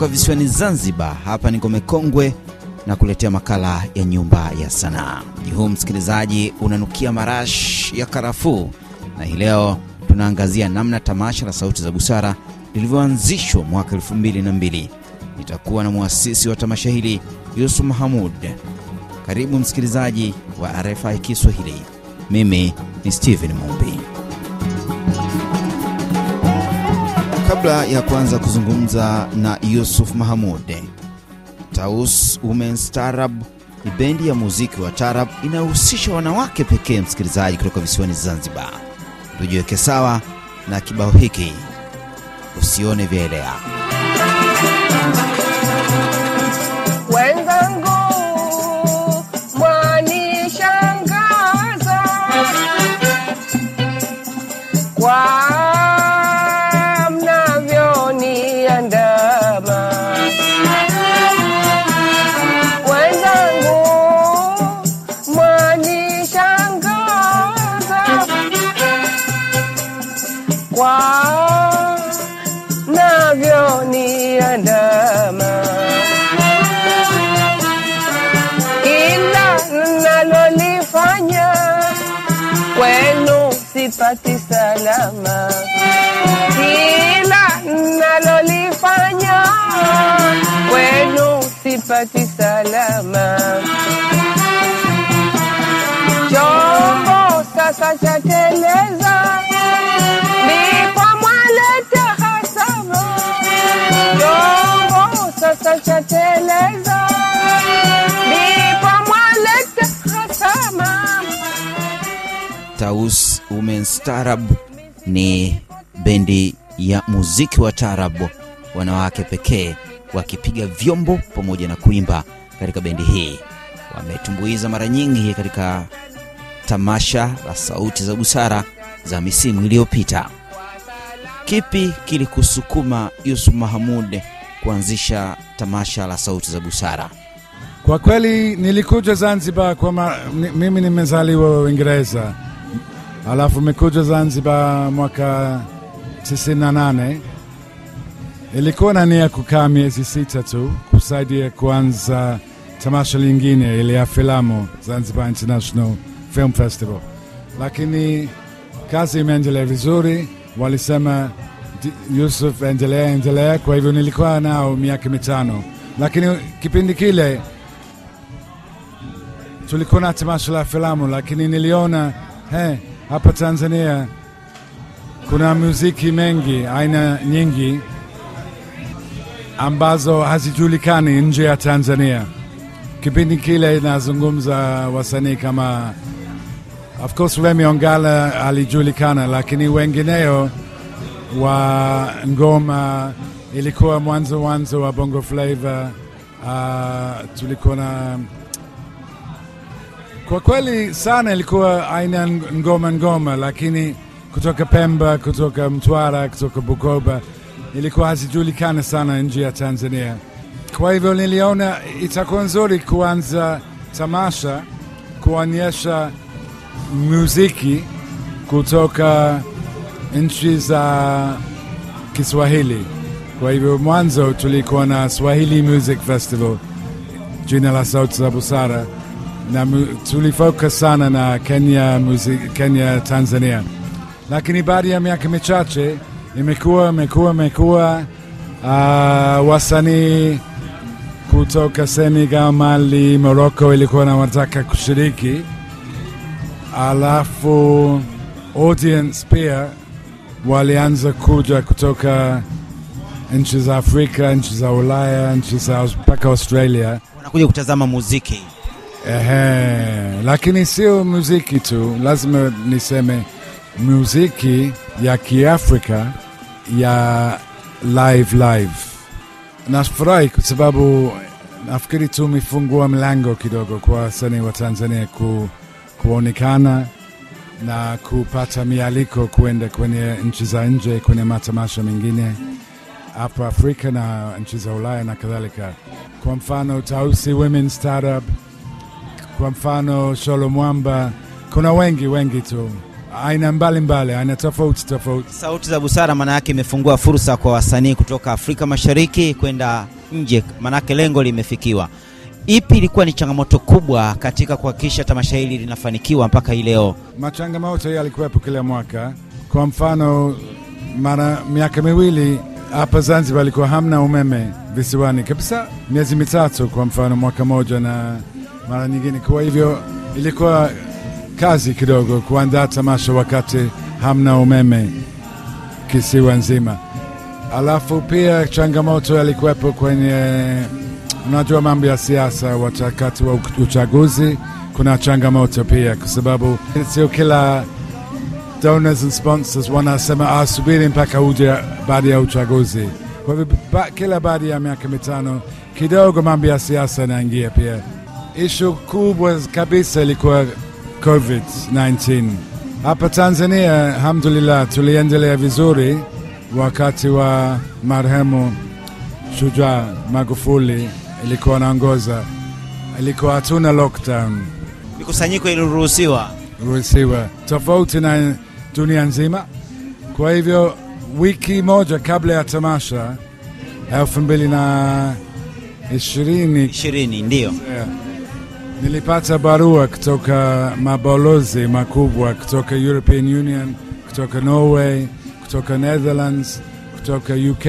kutoka visiwani Zanzibar. Hapa ni Ngome Kongwe na kuletea makala ya Nyumba ya Sanaa. Jihuu msikilizaji, unanukia marashi ya karafuu, na hii leo tunaangazia namna tamasha la Sauti za Busara lilivyoanzishwa mwaka elfu mbili na mbili. Nitakuwa na mwasisi wa tamasha hili Yusuf Mahamud. Karibu msikilizaji wa RFI Kiswahili. Mimi ni Steven Mumbi. Kabla ya kuanza kuzungumza na Yusuf Mahamud, Taus Women's Tarab ni bendi ya muziki wa tarab inayohusisha wanawake pekee, msikilizaji, kutoka visiwani Zanzibar. Tujiweke sawa na kibao hiki, usione vyaelea. Sipati salama, kila nalolifanya kwenu sipati salama. Chombo sasa chateleza, Women's Tarab ni bendi ya muziki wa tarab, wanawake pekee wakipiga vyombo pamoja na kuimba katika bendi hii. Wametumbuiza mara nyingi katika tamasha la Sauti za Busara za misimu iliyopita. Kipi kilikusukuma Yusuf Mahamud kuanzisha tamasha la Sauti za Busara? Kwa kweli nilikuja Zanzibar kwa ma, mimi nimezaliwa Uingereza, alafu nimekuja Zanzibar mwaka 98. Ilikuwa na nia kukaa miezi sita tu kusaidia kuanza tamasha lingine ile ya filamu Zanzibar International Film Festival, lakini kazi imeendelea vizuri. Walisema "Di- Yusuf, endelea endelea. Kwa hivyo nilikuwa nao miaka mitano, lakini kipindi kile tulikuwa na tamasha la filamu, lakini niliona he, hapa Tanzania kuna muziki mengi aina nyingi ambazo hazijulikani nje ya Tanzania. Kipindi kile nazungumza wasanii kama of course Remy Ongala alijulikana, lakini wengineo wa ngoma ilikuwa mwanzo mwanzo wa Bongo Flava. Uh, tulikuwa na kwa kweli sana ilikuwa aina ngoma ngoma, lakini kutoka Pemba, kutoka Mtwara, kutoka Bukoba ilikuwa hazijulikana sana nje ya Tanzania. Kwa hivyo niliona itakuwa nzuri kuanza tamasha kuonyesha muziki kutoka nchi za Kiswahili. Kwa hivyo mwanzo tulikuwa na Swahili Music Festival, jina la Sauti za Busara, na tulifocus sana na Kenya, music, Kenya, Tanzania, lakini baada ya miaka michache imekuwa imekuwa imekuwa uh, wasanii kutoka Senegal, Mali, Morocco ilikuwa na wanataka kushiriki, alafu audience pia walianza kuja kutoka nchi za Afrika, nchi za Ulaya, nchi za mpaka Australia. Wanakuja kutazama muziki. Ehe, lakini sio muziki tu, lazima niseme muziki ya Kiafrika ya live live. Nafurahi kwa sababu nafikiri tumefungua mlango kidogo kwa wasanii wa Tanzania ku, kuonekana na kupata mialiko kuenda kwenye nchi za nje kwenye matamasha mengine hapa Afrika na nchi za Ulaya na kadhalika. Kwa mfano Tausi Women Startup, kwa mfano Sholo Mwamba, kuna wengi wengi tu aina mbalimbali, aina tofauti tofauti. Sauti za Busara maana yake imefungua fursa kwa wasanii kutoka Afrika Mashariki kwenda nje, maanake lengo limefikiwa. Ipi ilikuwa ni changamoto kubwa katika kuhakikisha tamasha hili linafanikiwa mpaka hii leo? Machangamoto yalikuwepo kila mwaka. Kwa mfano, mara miaka miwili hapa Zanzibar alikuwa hamna umeme visiwani kabisa, miezi mitatu kwa mfano, mwaka moja na mara nyingine. Kwa hivyo ilikuwa kazi kidogo kuandaa tamasha wakati hamna umeme kisiwa nzima. Alafu pia changamoto yalikuwepo kwenye, unajua mambo ya siasa, wakati wa uchaguzi kuna changamoto pia, kwa sababu sio kila donors and sponsors wanasema asubiri mpaka uje baada ya uchaguzi. Kwa hivyo kila baada ya miaka mitano kidogo mambo ya siasa yanaingia pia. Ishu kubwa kabisa ilikuwa COVID-19 hapa Tanzania. Alhamdulillah, tuliendelea vizuri wakati wa marehemu Shujaa Magufuli ilikuwa naongoza, ilikuwa hatuna lockdown Mikusanyiko iliruhusiwa. ruhusiwa tofauti na dunia nzima. Kwa hivyo wiki moja kabla ya tamasha elfu mbili na ishirini ishirini ndio yeah, nilipata barua kutoka mabalozi makubwa kutoka European Union, kutoka Norway, kutoka Netherlands, kutoka UK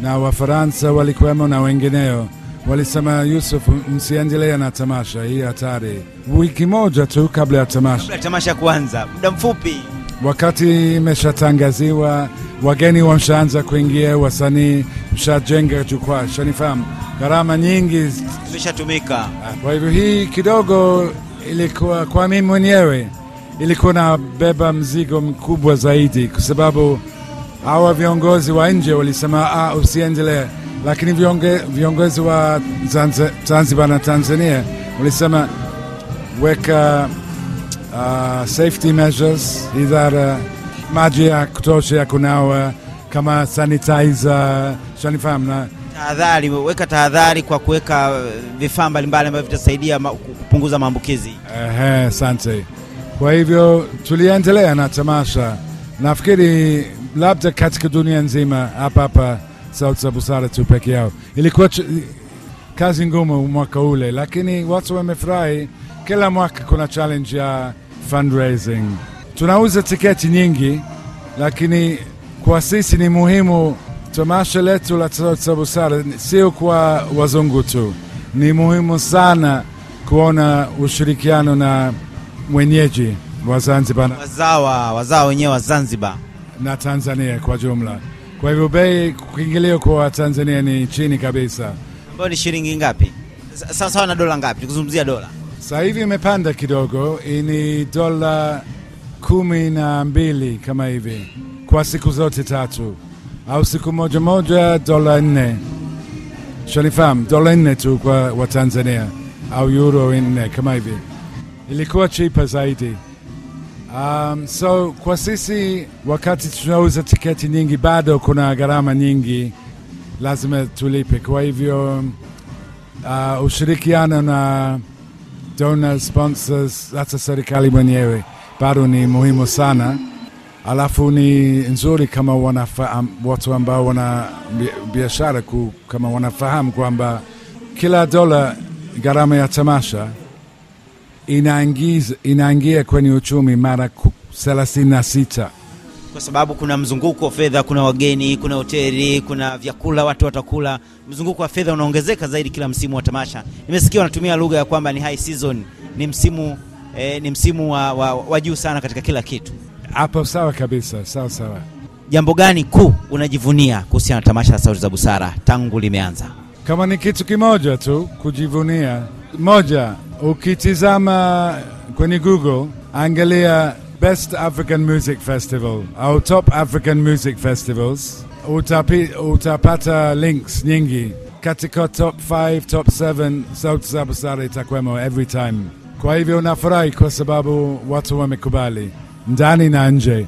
na Wafaransa walikwemo na wengineo. Walisema, Yusuf, msiendelea na tamasha hii hatari. Wiki moja tu kabla ya tamasha kabla ya tamasha kuanza, muda mfupi wakati imeshatangaziwa, wageni wamshaanza kuingia, wasanii mshajenga jukwaa, shanifahamu, gharama nyingi. zimeshatumika. Kwa hivyo hii kidogo ilikuwa kwa mimi mwenyewe ilikuwa na beba mzigo mkubwa zaidi, kwa sababu hawa viongozi wa nje walisema ah, usiendelee, lakini vionge, viongozi wa Zanzi- Zanzibar na Tanzania walisema weka uh, safety measures, idara maji ya kutosha ya kunawa kama sanitizer, shanifahamu na Tahadhari, weka tahadhari kwa kuweka eh, vifaa mbalimbali ambavyo vitasaidia kupunguza maambukizi. Ehe, asante. Kwa hivyo tuliendelea na tamasha, nafikiri labda katika dunia nzima, hapa hapa Sauti za Busara tu peke yao. Ilikuwa kazi ngumu mwaka ule, lakini watu wamefurahi. Kila mwaka kuna challenge ya fundraising. Tunauza tiketi nyingi, lakini kwa sisi ni muhimu tamasha letu la Sauti Busara sio kwa wazungu tu, ni muhimu sana kuona ushirikiano na mwenyeji wa Zanzibar Wazawa, wazawa wenyewe wa Zanzibar. na Tanzania kwa jumla. Kwa hivyo bei kuingilio kwa Tanzania ni chini kabisa. ambayo ni shilingi ngapi? Sa- Sawa sawa na dola ngapi? Tukizungumzia dola Sasa hivi imepanda kidogo, ni dola kumi na mbili kama hivi kwa siku zote tatu, au siku moja moja dola nne. Shanifahamu, dola nne tu kwa wa Tanzania au euro nne kama hivi, ilikuwa cheaper zaidi. Um, so kwa sisi wakati tunauza tiketi nyingi, bado kuna gharama nyingi lazima tulipe. Kwa hivyo uh, ushirikiano na donors, sponsors, hata serikali mwenyewe bado ni muhimu sana. Alafu ni nzuri kama wanafahamu watu ambao wana biashara kama wanafahamu kwamba kila dola gharama ya tamasha inaingiza inaingia kwenye uchumi mara ku- thelathini na sita. kwa sababu kuna mzunguko wa fedha, kuna wageni, kuna hoteli, kuna vyakula watu watakula. Mzunguko wa fedha unaongezeka zaidi kila msimu wa tamasha. Nimesikia wanatumia lugha ya kwamba ni high season, ni msimu eh, ni msimu wa, wa, wa juu sana katika kila kitu. Hapo sawa kabisa, sawa sawa. Jambo gani kuu unajivunia kuhusiana na tamasha la Sauti za Busara tangu limeanza? Kama ni kitu kimoja tu kujivunia, moja, ukitizama kwenye Google, angalia Best African Music Festival au Top African Music Festivals, utapi, utapata links nyingi katika top 5, top 7, Sauti za Busara itakwemo every time. Kwa hivyo unafurahi kwa sababu watu wamekubali ndani na nje,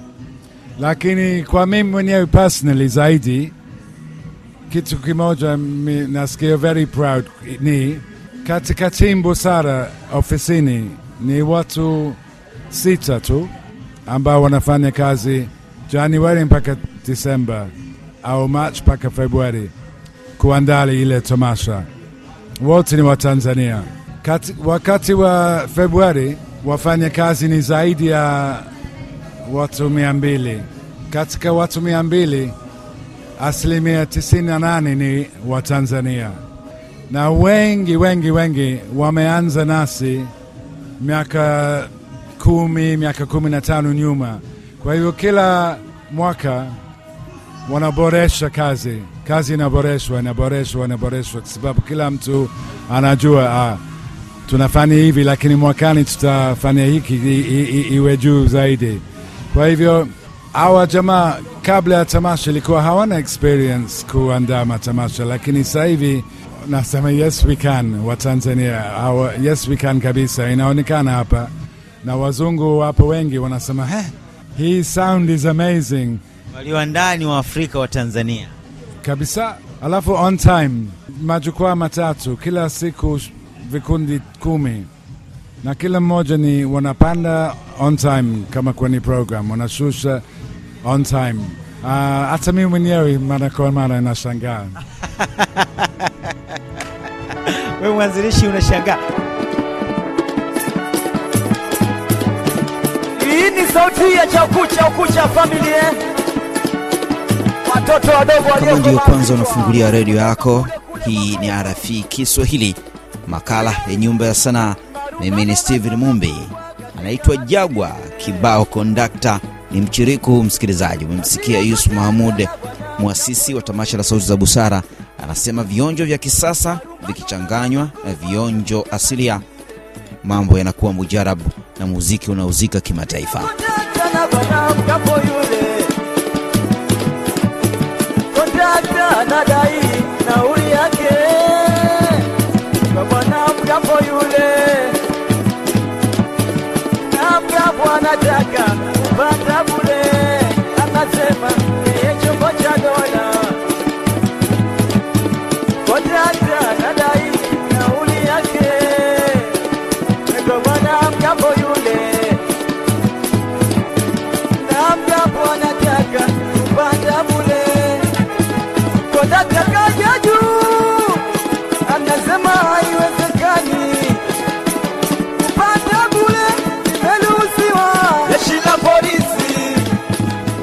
lakini kwa mimi mwenyewe personally zaidi kitu kimoja nasikia very proud ni katika timu Busara ofisini ni watu sita tu, ambao wanafanya kazi Januari mpaka Disemba au March mpaka Februari kuandali ile tamasha. Wote ni wa Tanzania. Kati, wakati wa Februari wafanya kazi ni zaidi ya watu mia mbili. Katika watu mia mbili asilimia 98 ni Watanzania, na wengi wengi wengi wameanza nasi miaka kumi, miaka kumi na tano nyuma. Kwa hivyo kila mwaka wanaboresha kazi, kazi inaboreshwa, inaboreshwa, inaboreshwa, kwa sababu kila mtu anajua ah, tunafanya hivi, lakini mwakani tutafanya hiki iwe juu zaidi. Kwa hivyo hawa jamaa kabla ya tamasha ilikuwa hawana experience kuandaa matamasha, lakini sasa hivi nasema yes we can wa Tanzania hawa, yes we can kabisa, inaonekana hapa na wazungu wapo wengi wanasema hey, hii sound is amazing Walioandaa ni Waafrika wa Tanzania. kabisa. Alafu on time, majukwaa matatu kila siku, vikundi kumi na kila mmoja ni wanapanda on time kama kwenye program, wanashusha on time. Uh, hata mimi mwenyewe mara kwa mara nashangaa. Wewe mwanzilishi unashangaa. Hii ni sauti ya chaukucha ukucha familia, watoto wadogo Kama ndio kwanza unafungulia redio yako, hii ni RFI Kiswahili, makala ya nyumba ya sanaa. Mimi ni Steven Mumbi, anaitwa Jagwa kibao kondakta. Ni mchiriku msikilizaji, umemsikia Yusuf Mahamud, mwasisi wa tamasha la Sauti za Busara, anasema vionjo vya kisasa vikichanganywa na vionjo asilia, mambo yanakuwa mujarabu na muziki unauzika kimataifa. Anataka kupanda bure, anasema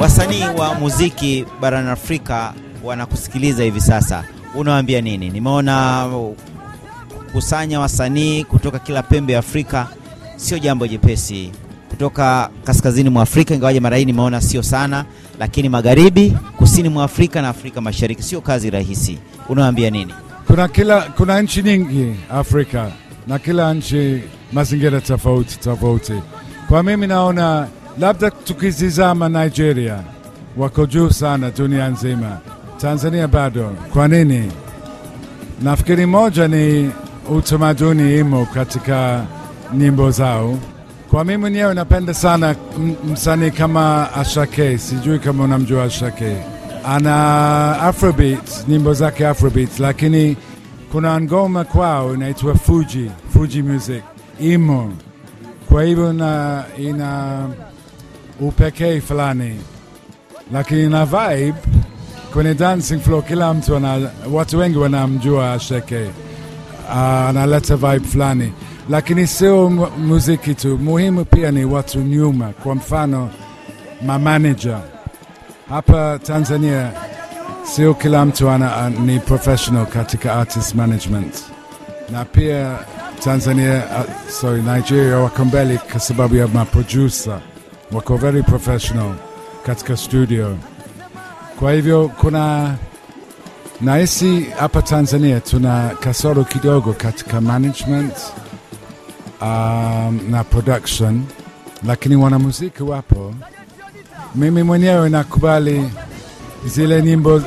Wasanii wa muziki barani Afrika wanakusikiliza hivi sasa, unawaambia nini? Nimeona kusanya wasanii kutoka kila pembe ya Afrika sio jambo jepesi, kutoka kaskazini mwa Afrika, ingawaje mara hii nimeona sio sana, lakini magharibi, kusini mwa Afrika na Afrika Mashariki sio kazi rahisi. Unawaambia nini? Kuna kila kuna nchi nyingi Afrika na kila nchi mazingira tofauti tofauti. Kwa mimi naona labda tukizizama Nigeria wako juu sana dunia nzima, Tanzania bado. Kwa nini? Nafikiri moja ni utamaduni imo katika nyimbo zao. Kwa mimi mwenyewe napenda sana msanii kama Ashake, sijui kama unamjua Ashake. Ana Afrobeat, nyimbo zake Afrobeat, lakini kuna ngoma kwao inaitwa Fuji, Fuji Music imo. Kwa hivyo na ina upekee fulani, lakini na vibe kwenye dancing floor, kila mtu ana, watu wengi wanamjua Ashake uh, analeta vibe fulani, lakini sio muziki tu, muhimu pia ni watu nyuma. Kwa mfano mamanager hapa Tanzania, sio kila mtu ana, an, ni professional katika artist management, na pia Tanzania uh, sorry, Nigeria wako mbele kwa sababu ya maproducer wako very professional katika studio. Kwa hivyo kuna nahisi hapa Tanzania tuna kasoro kidogo katika management um, na production, lakini wanamuziki wapo. Mimi mwenyewe nakubali zile nyimbo uh,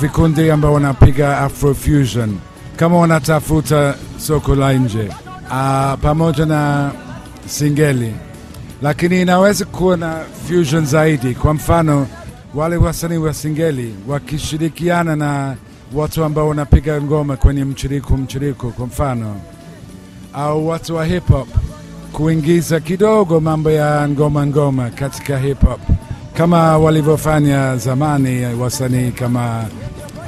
vikundi ambao wanapiga afrofusion kama wanatafuta soko la nje uh, pamoja na singeli, lakini inaweza kuwa na fusion zaidi. Kwa mfano wale wasanii wa singeli wakishirikiana na watu ambao wanapiga ngoma kwenye mchiriko mchiriko, kwa mfano au watu wa hip hop kuingiza kidogo mambo ya ngoma ngoma katika hip hop kama walivyofanya zamani wasanii kama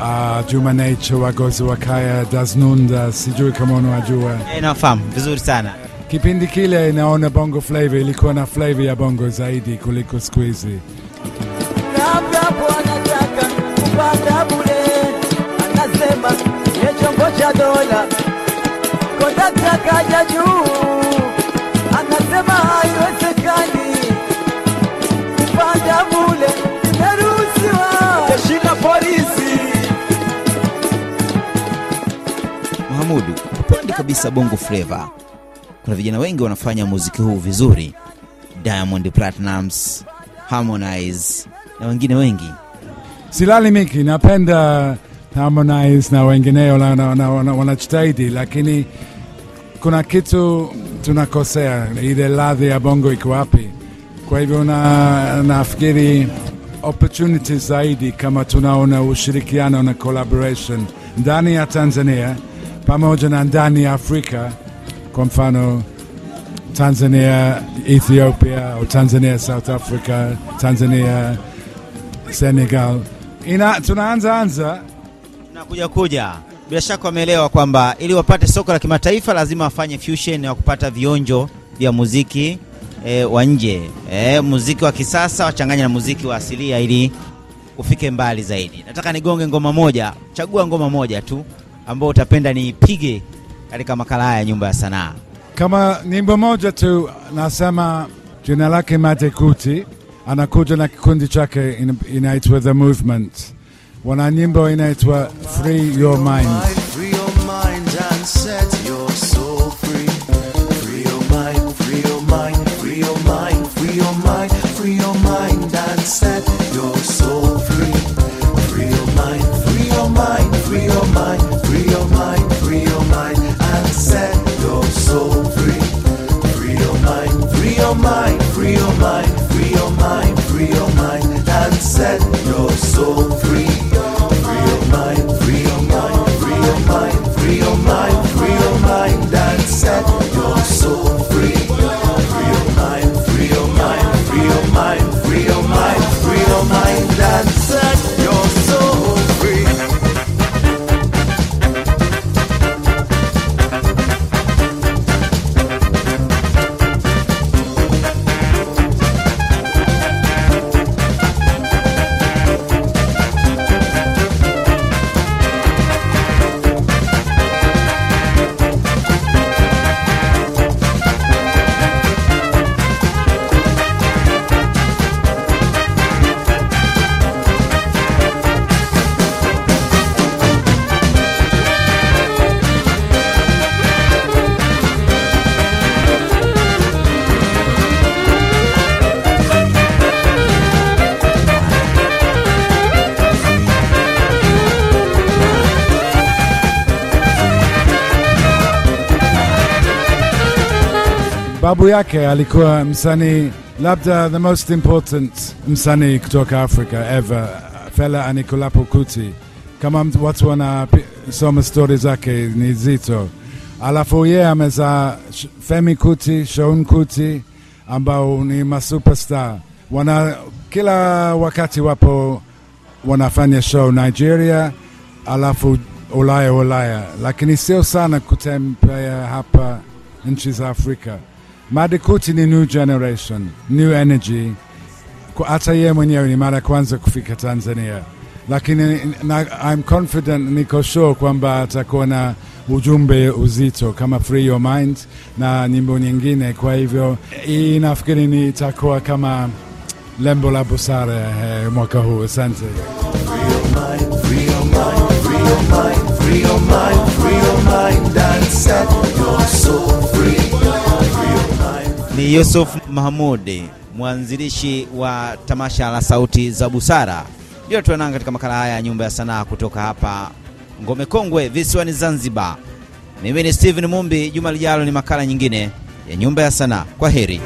uh, Juma Nature, Wagozi wa Kaya, Daznunda, sijui kama unawajua. Eh, nafahamu vizuri sana. Kipindi kile inaona bongo flava ilikuwa na flava ya bongo zaidi kuliko siku hizi. labda anataka kupanda bure, anasema chombo cha dola, kondakta kaja juu, anasema haiwezekani kupanda bure, imeruhusiwa. Jeshi la polisi Mahamudu, upande kabisa bongo flava, kuna vijana wengi wanafanya muziki huu vizuri, Diamond Platnumz, Harmonize na wengine wengi. Silalamiki, napenda Harmonize na wengineo na- na- na- na- wanajitahidi, lakini kuna kitu tunakosea, ile ladha ya bongo iko wapi? Kwa hivyo na, nafikiri opportunities zaidi kama tunaona ushirikiano na collaboration ndani ya Tanzania pamoja na ndani ya Afrika, kwa mfano Tanzania Ethiopia au Tanzania South Africa, Tanzania Senegal. Ina, tunaanza anza kuja, bila shaka wameelewa kwamba ili wapate soko la kimataifa lazima wafanye fusion ya kupata vionjo vya muziki e, wa nje e, muziki wa kisasa wachanganya na muziki wa asilia ili ufike mbali zaidi. Nataka nigonge ngoma moja, chagua ngoma moja tu ambao utapenda niipige katika makala haya ya Nyumba ya Sanaa. kama nyimbo moja tu, nasema jina lake Madekuti, anakuja na kikundi chake ina- inaitwa The Movement, wana nyimbo inaitwa Free Your Mind. Free your mind and set Babu yake alikuwa msanii labda the most important msanii kutoka Afrika ever, Fela Anikulapo Kuti. Kama watu wanasoma stori zake ni zito. Alafu yeye amezaa Femi Kuti, Shaun Kuti ambao ni masuperstar. Wana kila wakati wapo wanafanya show Nigeria, alafu Ulaya Ulaya, lakini sio sana kutembea hapa nchi za Afrika. Madikuti ni new generation, new energy. Hata yeye mwenyewe ni mara ya kwanza kufika Tanzania, lakini na, I'm confident, niko sure kwamba atakuwa na ujumbe uzito kama Free Your Mind na nyimbo nyingine. Kwa hivyo hii nafikiri ni itakuwa kama lembo la busara eh, mwaka huu. Asante. Free your mind, Ni Yusuf Mahmud, mwanzilishi wa tamasha la Sauti za Busara. Ndio tuananga katika makala haya ya Nyumba ya Sanaa kutoka hapa Ngome Kongwe, visiwani Zanzibar. Mimi ni Steven Mumbi. Juma lijalo ni makala nyingine ya Nyumba ya Sanaa. Kwa heri.